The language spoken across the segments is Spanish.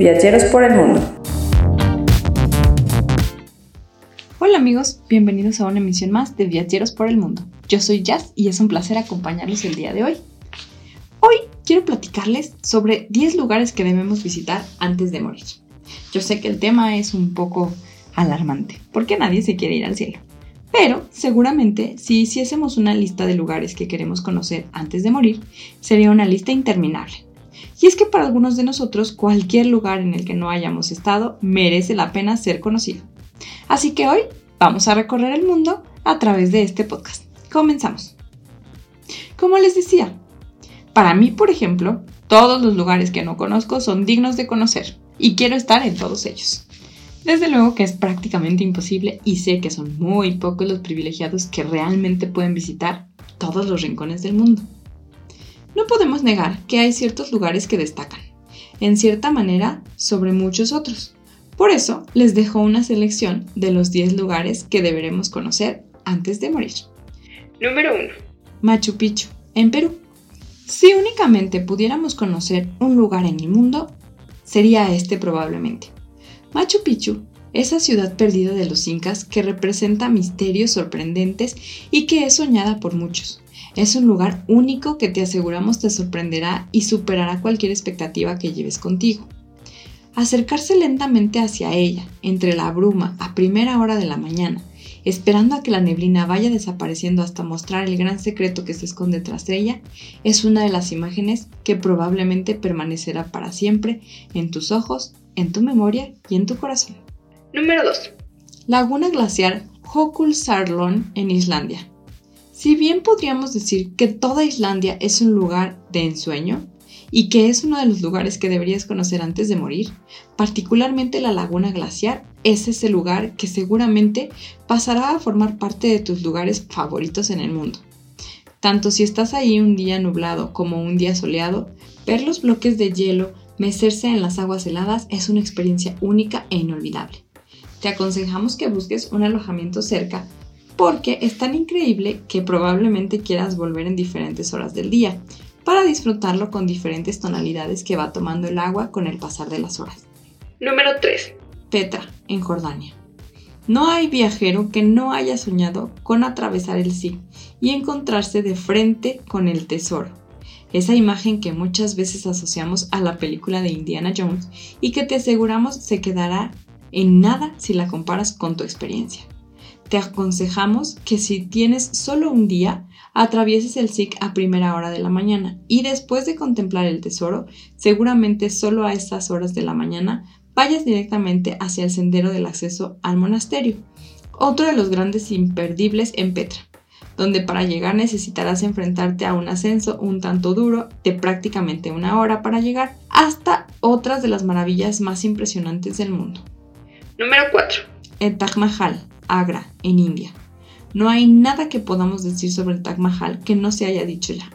Viajeros por el mundo. Hola amigos, bienvenidos a una emisión más de Viajeros por el mundo. Yo soy Jazz y es un placer acompañarlos el día de hoy. Hoy quiero platicarles sobre 10 lugares que debemos visitar antes de morir. Yo sé que el tema es un poco alarmante, porque nadie se quiere ir al cielo. Pero seguramente si hiciésemos una lista de lugares que queremos conocer antes de morir, sería una lista interminable. Y es que para algunos de nosotros cualquier lugar en el que no hayamos estado merece la pena ser conocido. Así que hoy vamos a recorrer el mundo a través de este podcast. Comenzamos. Como les decía, para mí, por ejemplo, todos los lugares que no conozco son dignos de conocer y quiero estar en todos ellos. Desde luego que es prácticamente imposible y sé que son muy pocos los privilegiados que realmente pueden visitar todos los rincones del mundo. No podemos negar que hay ciertos lugares que destacan, en cierta manera, sobre muchos otros. Por eso les dejo una selección de los 10 lugares que deberemos conocer antes de morir. Número 1. Machu Picchu, en Perú. Si únicamente pudiéramos conocer un lugar en el mundo, sería este probablemente. Machu Picchu, esa ciudad perdida de los incas que representa misterios sorprendentes y que es soñada por muchos. Es un lugar único que te aseguramos te sorprenderá y superará cualquier expectativa que lleves contigo. Acercarse lentamente hacia ella, entre la bruma, a primera hora de la mañana, esperando a que la neblina vaya desapareciendo hasta mostrar el gran secreto que se esconde tras ella, es una de las imágenes que probablemente permanecerá para siempre en tus ojos, en tu memoria y en tu corazón. Número 2. Laguna glaciar Sarlon en Islandia. Si bien podríamos decir que toda Islandia es un lugar de ensueño y que es uno de los lugares que deberías conocer antes de morir, particularmente la laguna glaciar es ese lugar que seguramente pasará a formar parte de tus lugares favoritos en el mundo. Tanto si estás ahí un día nublado como un día soleado, ver los bloques de hielo mecerse en las aguas heladas es una experiencia única e inolvidable. Te aconsejamos que busques un alojamiento cerca porque es tan increíble que probablemente quieras volver en diferentes horas del día para disfrutarlo con diferentes tonalidades que va tomando el agua con el pasar de las horas. Número 3. Petra, en Jordania. No hay viajero que no haya soñado con atravesar el Sig y encontrarse de frente con el tesoro. Esa imagen que muchas veces asociamos a la película de Indiana Jones y que te aseguramos se quedará en nada si la comparas con tu experiencia te aconsejamos que si tienes solo un día, atravieses el SIC a primera hora de la mañana y después de contemplar el tesoro, seguramente solo a estas horas de la mañana, vayas directamente hacia el sendero del acceso al monasterio, otro de los grandes imperdibles en Petra, donde para llegar necesitarás enfrentarte a un ascenso un tanto duro de prácticamente una hora para llegar hasta otras de las maravillas más impresionantes del mundo. Número 4. El Taj Mahal, Agra, en India. No hay nada que podamos decir sobre el Taj Mahal que no se haya dicho ya.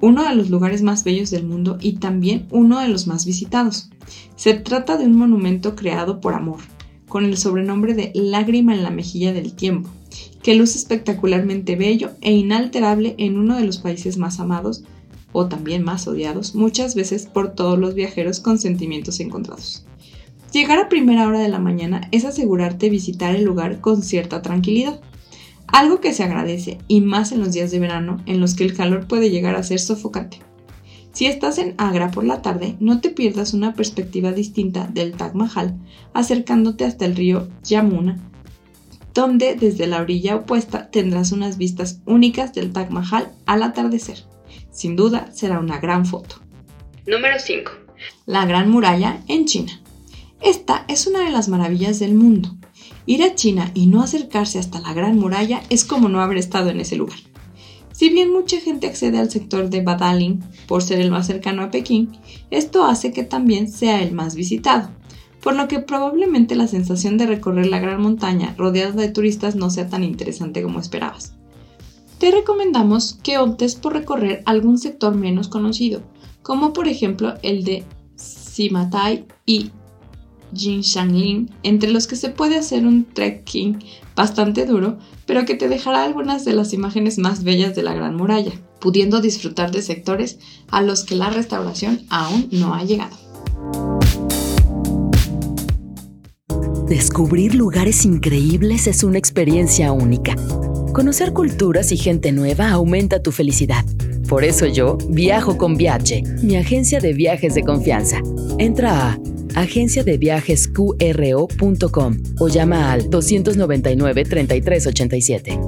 Uno de los lugares más bellos del mundo y también uno de los más visitados. Se trata de un monumento creado por amor, con el sobrenombre de Lágrima en la mejilla del tiempo, que luce espectacularmente bello e inalterable en uno de los países más amados o también más odiados, muchas veces por todos los viajeros con sentimientos encontrados. Llegar a primera hora de la mañana es asegurarte visitar el lugar con cierta tranquilidad, algo que se agradece y más en los días de verano en los que el calor puede llegar a ser sofocante. Si estás en Agra por la tarde, no te pierdas una perspectiva distinta del Taj Mahal acercándote hasta el río Yamuna, donde desde la orilla opuesta tendrás unas vistas únicas del Taj Mahal al atardecer. Sin duda será una gran foto. Número 5. La Gran Muralla en China. Esta es una de las maravillas del mundo. Ir a China y no acercarse hasta la Gran Muralla es como no haber estado en ese lugar. Si bien mucha gente accede al sector de Badaling por ser el más cercano a Pekín, esto hace que también sea el más visitado, por lo que probablemente la sensación de recorrer la gran montaña rodeada de turistas no sea tan interesante como esperabas. Te recomendamos que optes por recorrer algún sector menos conocido, como por ejemplo el de Simatai y Jinshanglin, entre los que se puede hacer un trekking bastante duro, pero que te dejará algunas de las imágenes más bellas de la Gran Muralla, pudiendo disfrutar de sectores a los que la restauración aún no ha llegado. Descubrir lugares increíbles es una experiencia única. Conocer culturas y gente nueva aumenta tu felicidad. Por eso yo viajo con Viaje, mi agencia de viajes de confianza. Entra a agenciadeviajesqro.com o llama al 299 3387.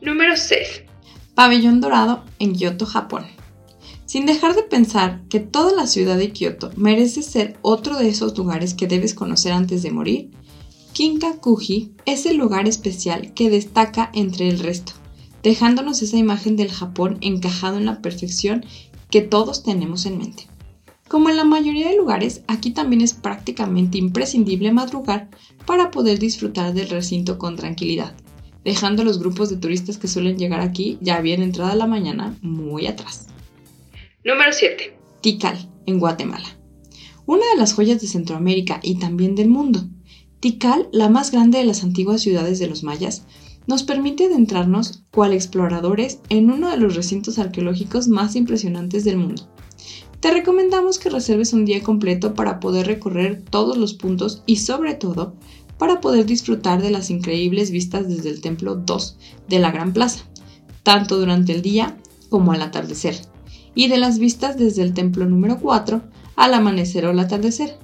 Número 6. Pabellón Dorado en Kioto, Japón. Sin dejar de pensar que toda la ciudad de Kioto merece ser otro de esos lugares que debes conocer antes de morir, Kinkakuji es el lugar especial que destaca entre el resto, dejándonos esa imagen del Japón encajado en la perfección que todos tenemos en mente. Como en la mayoría de lugares, aquí también es prácticamente imprescindible madrugar para poder disfrutar del recinto con tranquilidad, dejando los grupos de turistas que suelen llegar aquí ya bien entrada la mañana muy atrás. Número 7. Tikal, en Guatemala. Una de las joyas de Centroamérica y también del mundo. Tikal, la más grande de las antiguas ciudades de los mayas, nos permite adentrarnos cual exploradores en uno de los recintos arqueológicos más impresionantes del mundo. Te recomendamos que reserves un día completo para poder recorrer todos los puntos y sobre todo para poder disfrutar de las increíbles vistas desde el templo 2 de la Gran Plaza, tanto durante el día como al atardecer y de las vistas desde el templo número 4 al amanecer o al atardecer,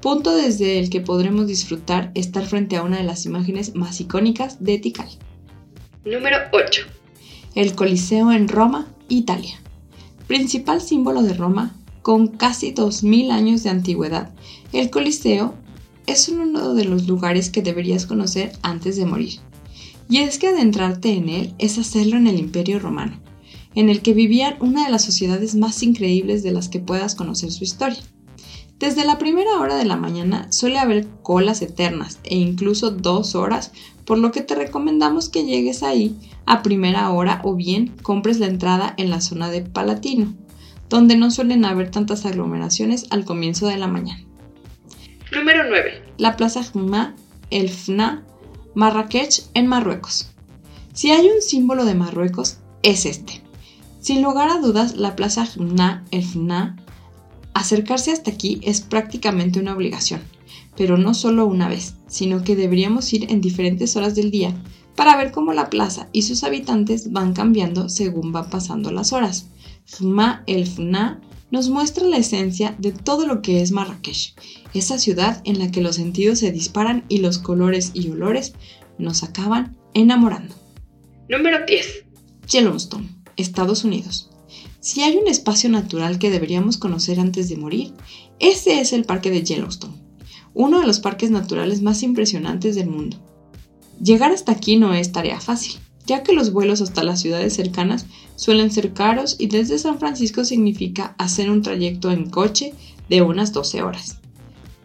punto desde el que podremos disfrutar estar frente a una de las imágenes más icónicas de Tikal. Número 8. El Coliseo en Roma, Italia. Principal símbolo de Roma, con casi 2000 años de antigüedad, el Coliseo es uno de los lugares que deberías conocer antes de morir. Y es que adentrarte en él es hacerlo en el Imperio Romano, en el que vivían una de las sociedades más increíbles de las que puedas conocer su historia. Desde la primera hora de la mañana suele haber colas eternas e incluso dos horas, por lo que te recomendamos que llegues ahí a primera hora o bien compres la entrada en la zona de Palatino, donde no suelen haber tantas aglomeraciones al comienzo de la mañana. Número 9. La Plaza Jumá, el FNA, Marrakech en Marruecos. Si hay un símbolo de Marruecos, es este. Sin lugar a dudas, la Plaza Jumna, el FNA, acercarse hasta aquí es prácticamente una obligación, pero no solo una vez, sino que deberíamos ir en diferentes horas del día para ver cómo la plaza y sus habitantes van cambiando según van pasando las horas. Jma el FNA nos muestra la esencia de todo lo que es Marrakech, esa ciudad en la que los sentidos se disparan y los colores y olores nos acaban enamorando. Número 10. Yellowstone, Estados Unidos. Si hay un espacio natural que deberíamos conocer antes de morir, ese es el parque de Yellowstone, uno de los parques naturales más impresionantes del mundo. Llegar hasta aquí no es tarea fácil, ya que los vuelos hasta las ciudades cercanas suelen ser caros y desde San Francisco significa hacer un trayecto en coche de unas 12 horas.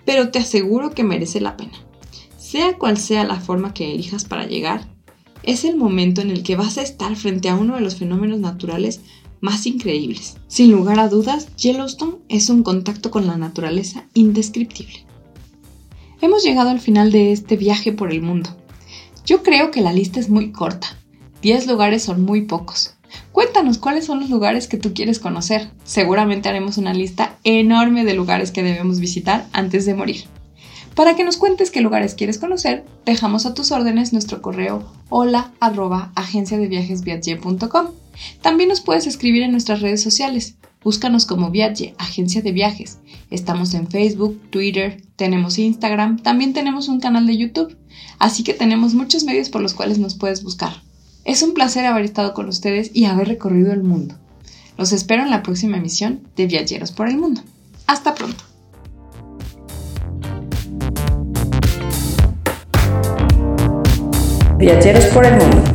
Pero te aseguro que merece la pena. Sea cual sea la forma que elijas para llegar, es el momento en el que vas a estar frente a uno de los fenómenos naturales más increíbles. Sin lugar a dudas, Yellowstone es un contacto con la naturaleza indescriptible. Hemos llegado al final de este viaje por el mundo. Yo creo que la lista es muy corta. 10 lugares son muy pocos. Cuéntanos cuáles son los lugares que tú quieres conocer. Seguramente haremos una lista enorme de lugares que debemos visitar antes de morir. Para que nos cuentes qué lugares quieres conocer, dejamos a tus órdenes nuestro correo hola arroba También nos puedes escribir en nuestras redes sociales. Búscanos como Viaje, agencia de viajes. Estamos en Facebook, Twitter, tenemos Instagram, también tenemos un canal de YouTube. Así que tenemos muchos medios por los cuales nos puedes buscar. Es un placer haber estado con ustedes y haber recorrido el mundo. Los espero en la próxima emisión de Viajeros por el Mundo. Hasta pronto. Viajeros por el Mundo.